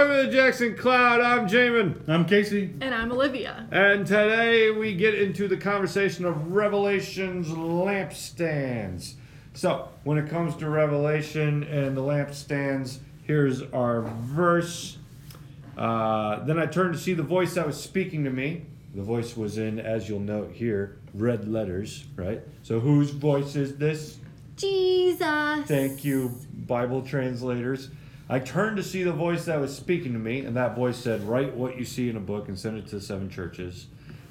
Welcome to the Jackson Cloud. I'm Jamin. I'm Casey. And I'm Olivia. And today we get into the conversation of Revelation's lampstands. So, when it comes to Revelation and the lampstands, here's our verse. Uh, then I turned to see the voice that was speaking to me. The voice was in, as you'll note here, red letters, right? So, whose voice is this? Jesus. Thank you, Bible translators. I turned to see the voice that was speaking to me, and that voice said, Write what you see in a book and send it to the seven churches.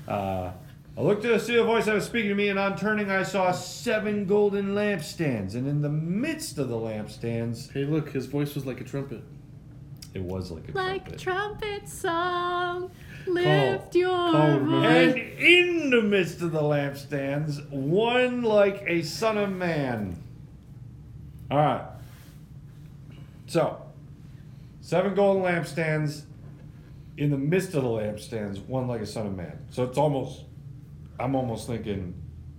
Uh, I looked to see the voice that was speaking to me, and on turning, I saw seven golden lampstands. And in the midst of the lampstands, Hey, look, his voice was like a trumpet. it was like a Like trumpet. trumpet song. Lift your call, remember? And in the midst of the lampstands, one like a son of man. All right. So, seven golden lampstands. In the midst of the lampstands, one like a son of man. So it's almost, I'm almost thinking,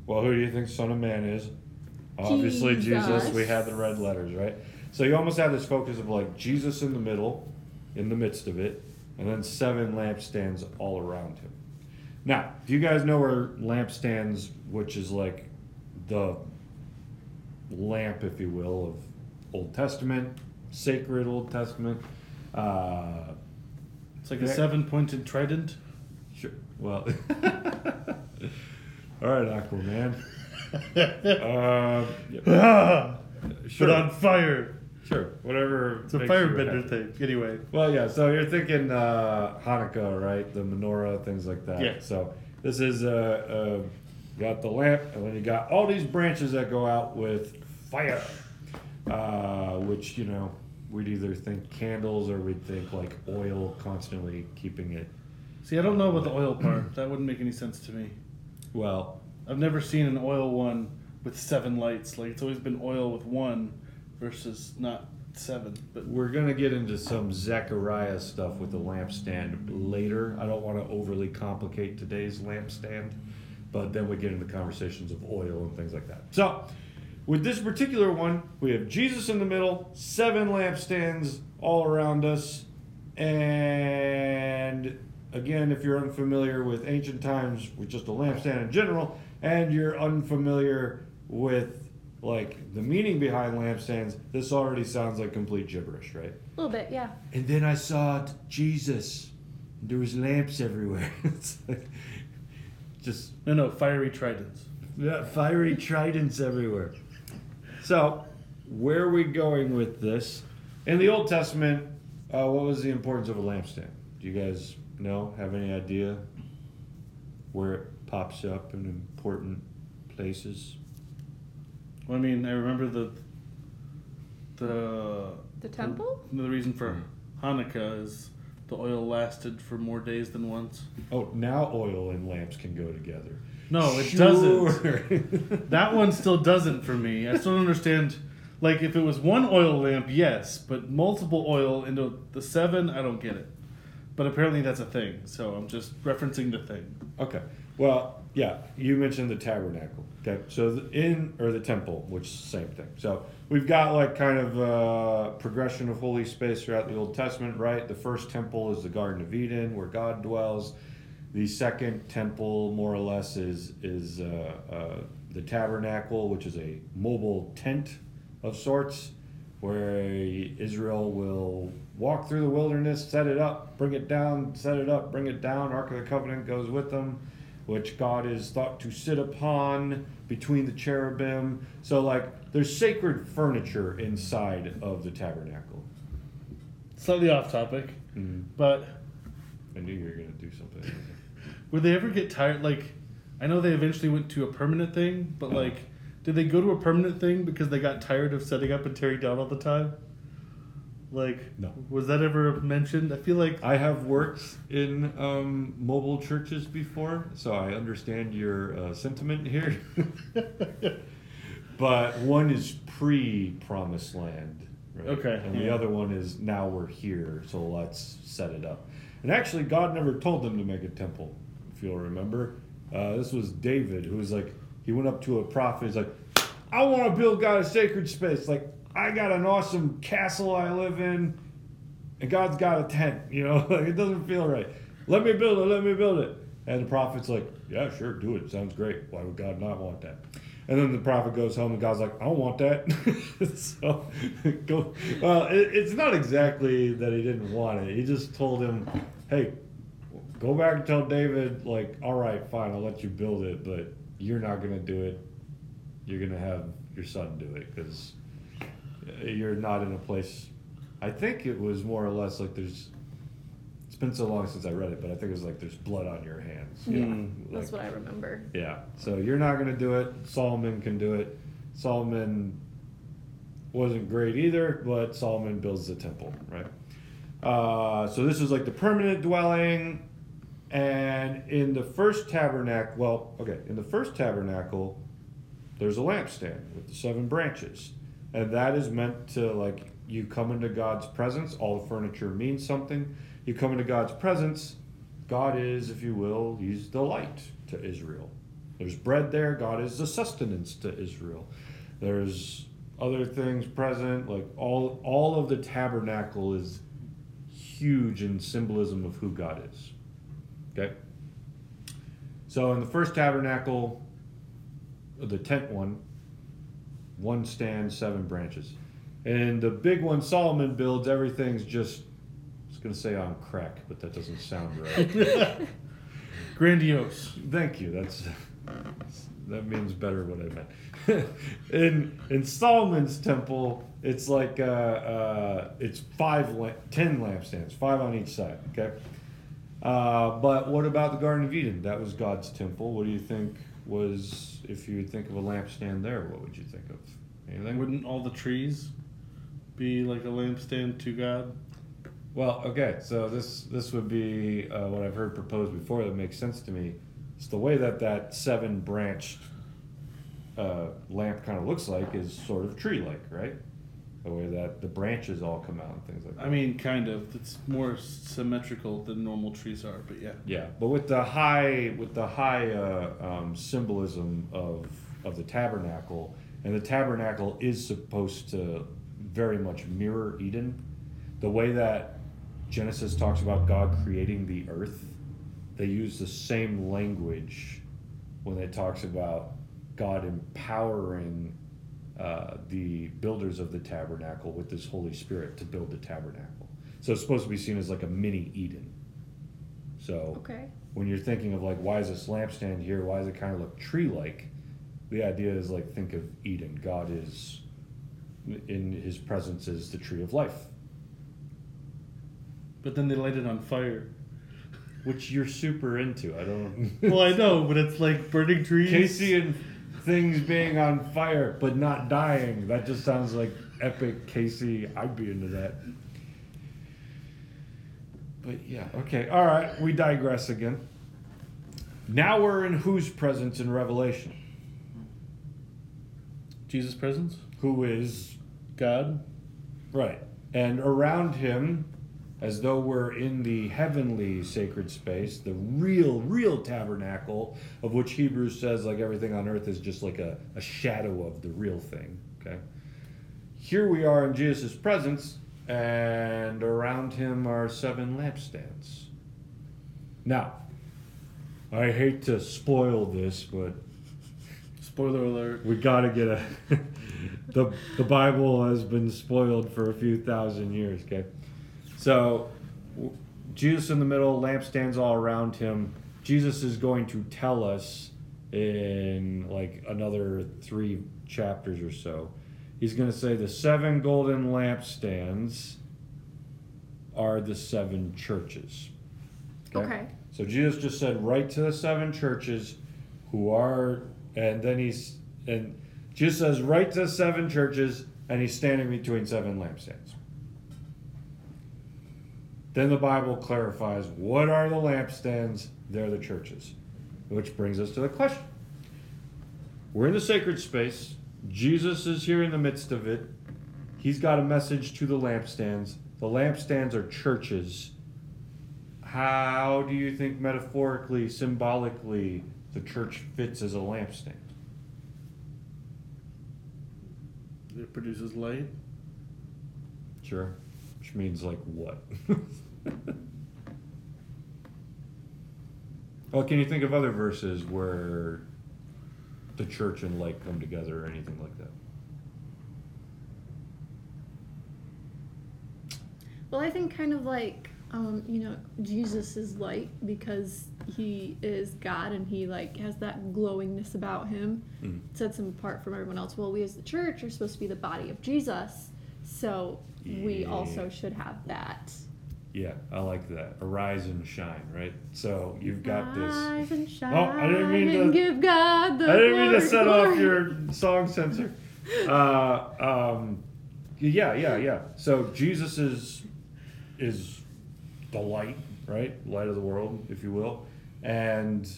well, who do you think son of man is? Obviously Jesus. Jesus. We had the red letters, right? So you almost have this focus of like Jesus in the middle, in the midst of it, and then seven lampstands all around him. Now, do you guys know where lampstands, which is like the lamp, if you will, of Old Testament, sacred Old Testament? Uh, It's like a seven pointed trident. sure. Well, all right, Aquaman. uh, yeah, Ah, sure, But on fire. sure, whatever. It's a firebender happy. thing. Anyway. Well, yeah. So you're thinking uh, Hanukkah, right? The menorah, things like that. Yeah. So this is uh, uh, got the lamp, and then you got all these branches that go out with fire, uh, which you know we'd either think candles or we'd think like oil, constantly keeping it. See, I don't know about the oil part. That wouldn't make any sense to me. Well, I've never seen an oil one with seven lights. Like, it's always been oil with one versus not seven. But we're gonna get into some Zechariah stuff with the lampstand later. I don't want to overly complicate today's lampstand, but then we get into conversations of oil and things like that. So, with this particular one, we have Jesus in the middle, seven lampstands all around us, and again, if you're unfamiliar with ancient times with just a lampstand in general, and you're unfamiliar with like the meaning behind lampstands, this already sounds like complete gibberish, right? A little bit, yeah. And then I saw Jesus. There was lamps everywhere. it's like just no, no, fiery tridents. yeah, fiery tridents everywhere. So, where are we going with this? In the Old Testament, uh, what was the importance of a lampstand? Do you guys know? Have any idea where it pops up in important places? Well, I mean, I remember the the The temple? the reason for Hanukkah is the oil lasted for more days than once. Oh, now oil and lamps can go together. No, it Sure. doesn't. That one still doesn't for me. I still don't understand. Like, if it was one oil lamp, yes, but multiple oil into the seven, I don't get it. But apparently that's a thing, so I'm just referencing the thing. Okay. Well, yeah, you mentioned the tabernacle. Okay. So the, in or the temple, which is the same thing. So we've got like kind of uh, progression of holy space throughout the Old Testament, right? The first temple is the Garden of Eden, where God dwells. The second temple, more or less, is is uh, uh, the tabernacle, which is a mobile tent of sorts, where Israel will walk through the wilderness, set it up, bring it down, set it up, bring it down. Ark of the Covenant goes with them, which God is thought to sit upon between the cherubim. So, like, there's sacred furniture inside of the tabernacle. Slightly off topic, Mm, but I knew you were going to do something. Would they ever get tired? Like, I know they eventually went to a permanent thing, but like, did they go to a permanent thing because they got tired of setting up and tearing down all the time? Like, No. was that ever mentioned? I feel like I have worked in um, mobile churches before, so I understand your uh, sentiment here. but one is pre promised land. Right? Okay, And the other one is now we're here, so let's set it up. And actually, God never told them to make a temple, you'll remember. Uh, this was David, who was like, he went up to a prophet, he's like, I want to build God a sacred space. Like, I got an awesome castle I live in. and God's got a tent. You know, like it doesn't feel right. Let me build it. Let me build it. And the prophet's like, yeah, sure, do it. Sounds great. Why would God not want that? And then the prophet goes home, and God's like, I don't want that. so, go. Well, it, it's not exactly that he didn't want it. He just told him, hey, go back and tell David, like, all right, fine, I'll let you build it, but you're not gonna do it. You're gonna have your son do it because you're not in a place. I think it was more or less like there's. It's been so long since I read it, but I think it was like there's blood on your hands. you know, Mm. That's like- what I remember. yeah. So you're not going to do it. Solomon can do it. Solomon wasn't great either, but Solomon builds the temple, right? Uh, so this is like the permanent dwelling. And in the first tabernacle, well, okay, in the first tabernacle, there's a lampstand with the seven branches. And that is meant to, like, you come into God's presence. All the furniture means something. You come into God's presence. God is, if you will, He's the light to Israel. There's bread there. God is the sustenance to Israel. There's other things present. Like all, all of the tabernacle is huge in symbolism of who God is. Okay. So in the first tabernacle, the tent one, one stand, seven branches. And the big one Solomon builds, everything's just, I was going to say on crack, but that doesn't sound right. Grandiose. Thank you. That's that means better what I meant. in in Solomon's temple, it's like uh, uh, it's five, la- ten lampstands, five on each side. Okay. Uh, but what about the Garden of Eden? That was God's temple. What do you think was if you would think of a lampstand there? What would you think of? Anything? Wouldn't all the trees be like a lampstand to God? Well, okay, so this this would be uh, what I've heard proposed before that makes sense to me. It's the way that that seven branched uh, lamp kind of looks like is sort of tree like, right? The way that the branches all come out and things like that. I mean, kind of. It's more symmetrical than normal trees are, but yeah. yeah, but with the high with the high uh, um, symbolism of of the tabernacle, and the tabernacle is supposed to very much mirror Eden. The way that Genesis talks about God creating the earth, they use the same language when it talks about God empowering uh, the builders of the tabernacle with this Holy Spirit to build the tabernacle. So it's supposed to be seen as like a mini Eden. So Okay. when you're thinking of like why is this lampstand here why does it kind of look tree like the idea is like think of eden god is in his presence is the tree of life But then they light it on fire. which you're super into i don't well, I know, but it's like burning trees. casey and things being on fire but not dying. That just sounds like epic casey. I'd be into that. But yeah okay. All right we digress again. Now we're in whose presence in revelation? Jesus' presence? who is God? right. And around him as though we're in the heavenly sacred space the real real tabernacle of which hebrews says like everything on earth is just like a, a shadow of the real thing okay? Here we are in jesus' presence and around him are seven lampstands. Now i hate to spoil this but Spoiler alert. we got to get a the the bible has been spoiled for a few thousand years okay so jesus in the middle lampstands all around him jesus is going to tell us in like another three chapters or so he's going to say the seven golden lampstands are the seven churches Okay. so Jesus just said, "Write to the seven churches who are," and then he's and Jesus says, "Write to the seven churches," and he's standing between seven lampstands. Then the Bible clarifies what are the lampstands? They're the churches, which brings us to the question: We're in the sacred space. Jesus is here in the midst of it. He's got a message to the lampstands. The lampstands are churches. How do you think metaphorically, symbolically, the church fits as a lampstand? It produces light. Sure, which means like what? well, can you think of other verses where the church and light come together or anything like that? Well, I think kind of like um, you know, Jesus is light because he is God and he like has that glowingness about him. Mm. Sets him apart from everyone else. Well, we as the church are supposed to be the body of Jesus, so we also should have that. Yeah, I like that. Arise and shine, right? So you've got this. Rise and shine Oh, I didn't mean to- give God the I didn't mean to glory, set off your song censor. Uh, um, yeah, yeah, yeah. So Jesus is is the light, right? Light of the world, if you will, and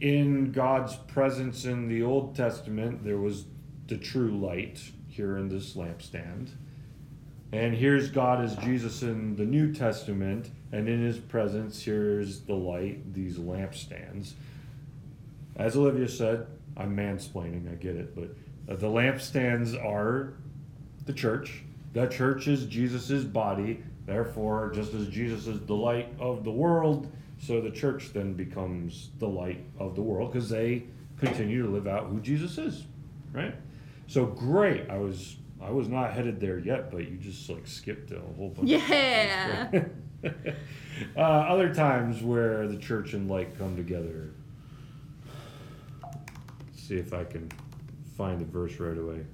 in God's presence in the Old Testament, there was the true light here in this lampstand. And here's God as Jesus in the New Testament, and in his presence, here's the light, these lampstands. As Olivia said, I'm mansplaining, I get it, but uh, the lampstands are the church. The church is Jesus' body. Therefore, just as Jesus is the light of the world, so the church then becomes the light of the world because they continue to live out who Jesus is, right? So great. I was I was not headed there yet, but you just like skipped a whole bunch. Yeah. uh, other times where the church and light come together. Let's see if I can find the verse right away.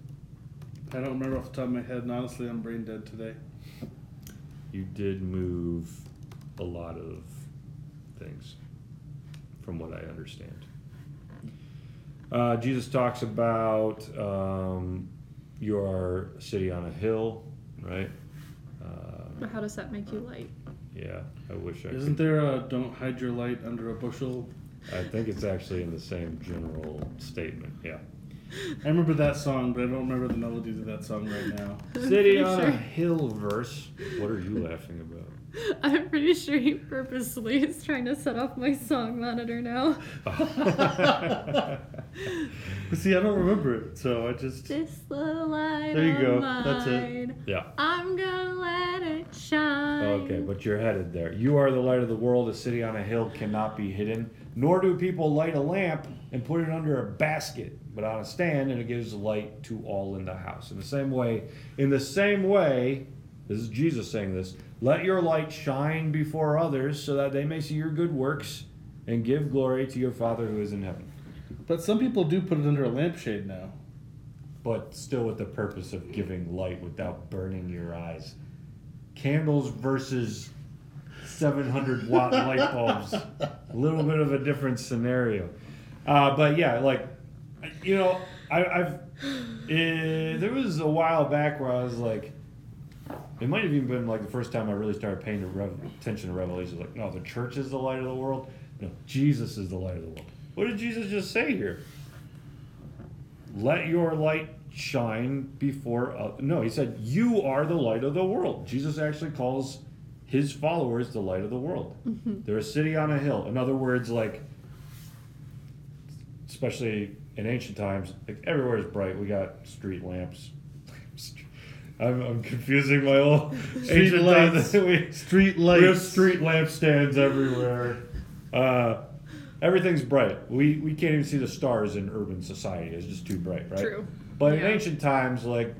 I don't remember off the top of my head, and honestly, I'm brain dead today. You did move a lot of things, from what I understand. Uh, Jesus talks about um, your city on a hill, right? Uh, But how does that make you light? yeah, I wish I Isn't could. there a "Don't hide your light under a bushel"? I think it's actually in the same general statement. Yeah. I remember that song, but I don't remember the melodies of that song right now. City pretty on a hill verse. What are you laughing about? I'm pretty sure he purposely is trying to set off my song monitor now. But see, I don't remember it, so I just This little light There you of go. That's it. yeah. I'm gonna let it shine. Oh, okay, but you're headed there. You are the light of the world. A city on a hill cannot be hidden, nor do people light a lamp and put it under a basket, but on a stand, and it gives light to all in the house. In the same way, in the same way, this is Jesus saying this. Let your light shine before others, so that they may see your good works and give glory to your Father who is in heaven. But some people do put it under a lampshade now. but still with the purpose of giving light without burning your eyes. Candles versus 700 watt light bulbs. A little bit of a different scenario. Uh, but yeah, like, you know, I, I've. eh, there was a while back where I was like, it might have even been like the first time I really started paying attention to Revelation. Like, no, the church is the light of the world. No, Jesus is the light of the world. What did Jesus just say here? Let your light shine before. Uh, no, he said, You are the light of the world. Jesus actually calls his followers the light of the world. They're a city on a hill. In other words, like, especially in ancient times, like everywhere is bright. We got street lamps. I'm, I'm confusing my old Street ancient lights. times. we, Street we have lights. street lamp stands everywhere. Uh, everything's bright. We we can't even see the stars in urban society. It's just too bright, right? True. But in ancient times, like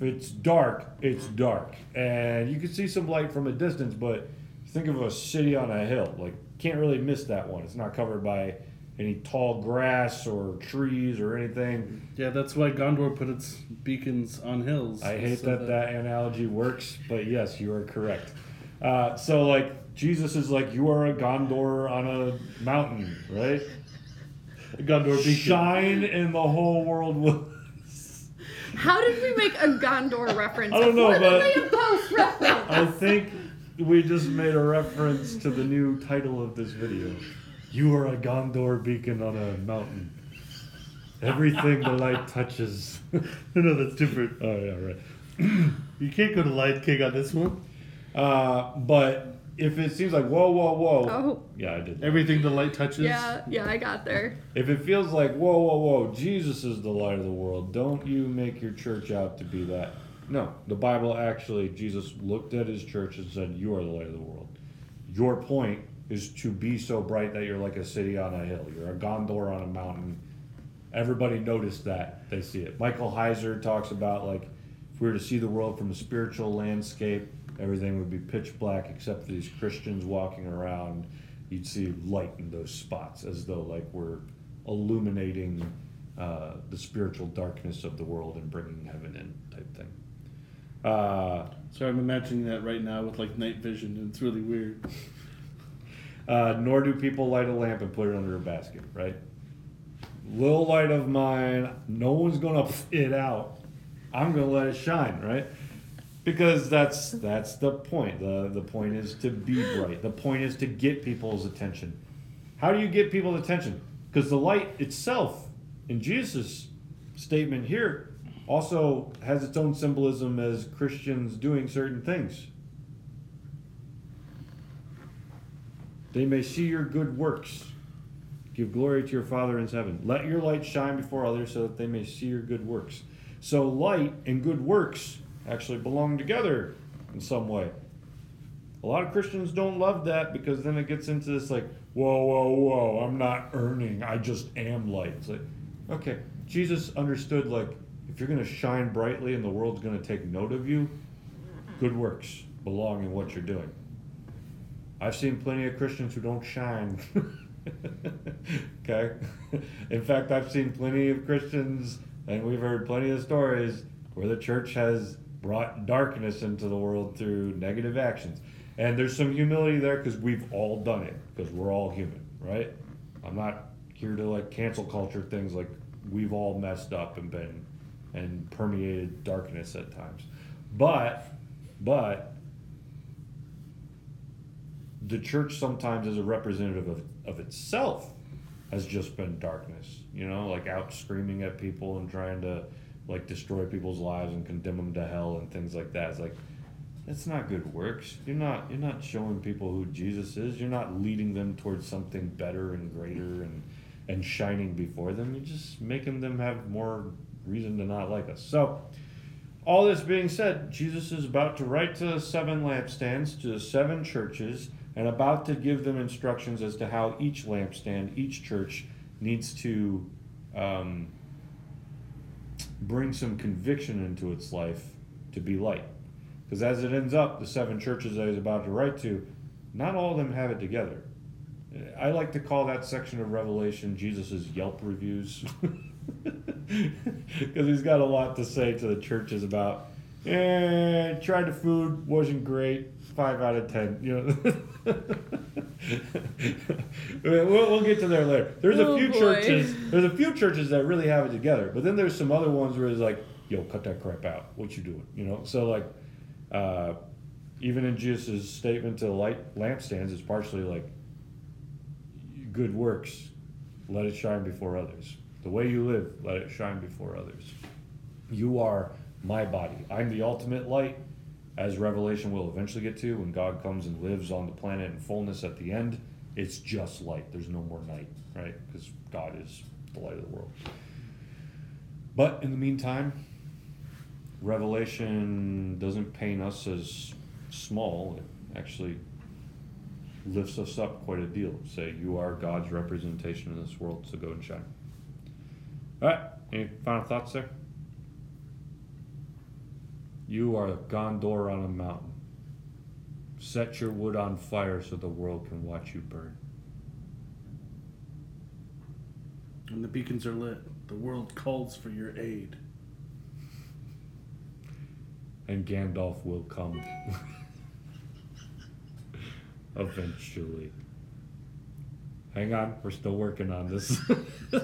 if it's dark, it's dark, and you can see some light from a distance. But think of a city on a hill. Like can't really miss that one. It's not covered by any tall grass or trees or anything. Yeah, that's why Gondor put its beacons on hills. I hate so that that analogy works, but yes, you are correct. Uh, so like Jesus is like you are a Gondor on a mountain, right? A Gondor beacon. Shine and the whole world will. How did we make a Gondor reference? I don't know, What but- did we reference? I think we just made a reference to the new title of this video. You are a Gondor beacon on a mountain. Everything the light touches. no, no, that's different. oh yeah, right. You can't go to Lion King on this one. Uh, but if it seems like whoa, whoa, whoa. Oh, Yeah, I did. Everything the light touches. yeah, yeah, I got there. If it feels like whoa, whoa, whoa, Jesus is the light of the world, don't you make your church out to be that. No, the Bible actually, Jesus looked at his church and said, You are the light of the world. Your point is to be so bright that you're like a city on a hill. You're a gondor on a mountain. Everybody noticed that. They see it. Michael Heiser talks about like if we were to see the world from a spiritual landscape, everything would be pitch black except for these Christians walking around. You'd see light in those spots as though like we're illuminating uh, the spiritual darkness of the world and bringing heaven in type thing. Uh, So I'm imagining that right now with like night vision, and it's really weird. Uh, nor do people light a lamp and put it under a basket, right? Little light of mine, no one's gonna it out. I'm gonna let it shine, right? Because that's that's the point. The the point is to be bright. The point is to get people's attention. How do you get people's attention? Because the light itself, in Jesus' statement here, also has its own symbolism as Christians doing certain things. They may see your good works. Give glory to your Father in heaven. Let your light shine before others so that they may see your good works. So, light and good works actually belong together in some way. A lot of Christians don't love that because then it gets into this like, whoa, whoa, whoa, I'm not earning, I just am light. It's like, okay, Jesus understood like, if you're going to shine brightly and the world's going to take note of you, good works belong in what you're doing. I've seen plenty of Christians who don't shine. okay? In fact, I've seen plenty of Christians, and we've heard plenty of stories where the church has brought darkness into the world through negative actions. And there's some humility there because we've all done it, because we're all human, right? I'm not here to like cancel culture things like we've all messed up and been and permeated darkness at times. But, but, the church sometimes as a representative of, of itself has just been darkness you know like out screaming at people and trying to like destroy people's lives and condemn them to hell and things like that. It's like that's not good works. You're not you're not showing people who jesus is. You're not leading them towards something better and greater and and shining before them. You're just making them have more reason to not like us. So all this being said, Jesus is about to write to seven lampstands, to seven churches, and about to give them instructions as to how each lampstand, each church, needs to um, bring some conviction into its life to be light. Because as it ends up, the seven churches that he's about to write to, not all of them have it together. I like to call that section of Revelation Jesus' Yelp reviews. Because he's got a lot to say to the churches about, eh, tried the food, wasn't great, five out of ten. You know, we'll, we'll get to there later. There's a Oh, few boy. churches. There's a few churches that really have it together, but then there's some other ones where it's like, yo, cut that crap out. What you doing? You know. So like, uh, even in Jesus' statement to the light lampstands, it's partially like, good works, let it shine before others. The way you live, let it shine before others. You are my body. I'm the ultimate light, as Revelation will eventually get to when God comes and lives on the planet in fullness at the end. It's just light. There's no more night, right? Because God is the light of the world. But in the meantime, Revelation doesn't paint us as small. It actually lifts us up quite a deal. Say, you are God's representation in this world, so go and shine. All right, any final thoughts there? You are a gondor on a mountain. Set your wood on fire so the world can watch you burn. When the beacons are lit, the world calls for your aid. And Gandalf will come. Eventually. Hang on, we're still working on this.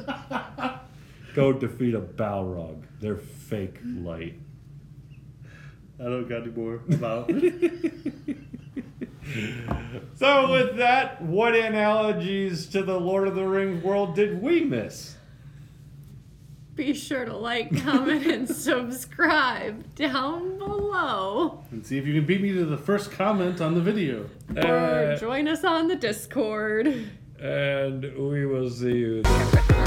Go defeat a Balrog. They're fake light. I don't got any more about. So, with that, what analogies to the Lord of the Rings world did we miss? Be sure to like, comment, and subscribe down below. and see if you can beat me to the first comment on the video. Or Uh, join us on the Discord. and we will see you then.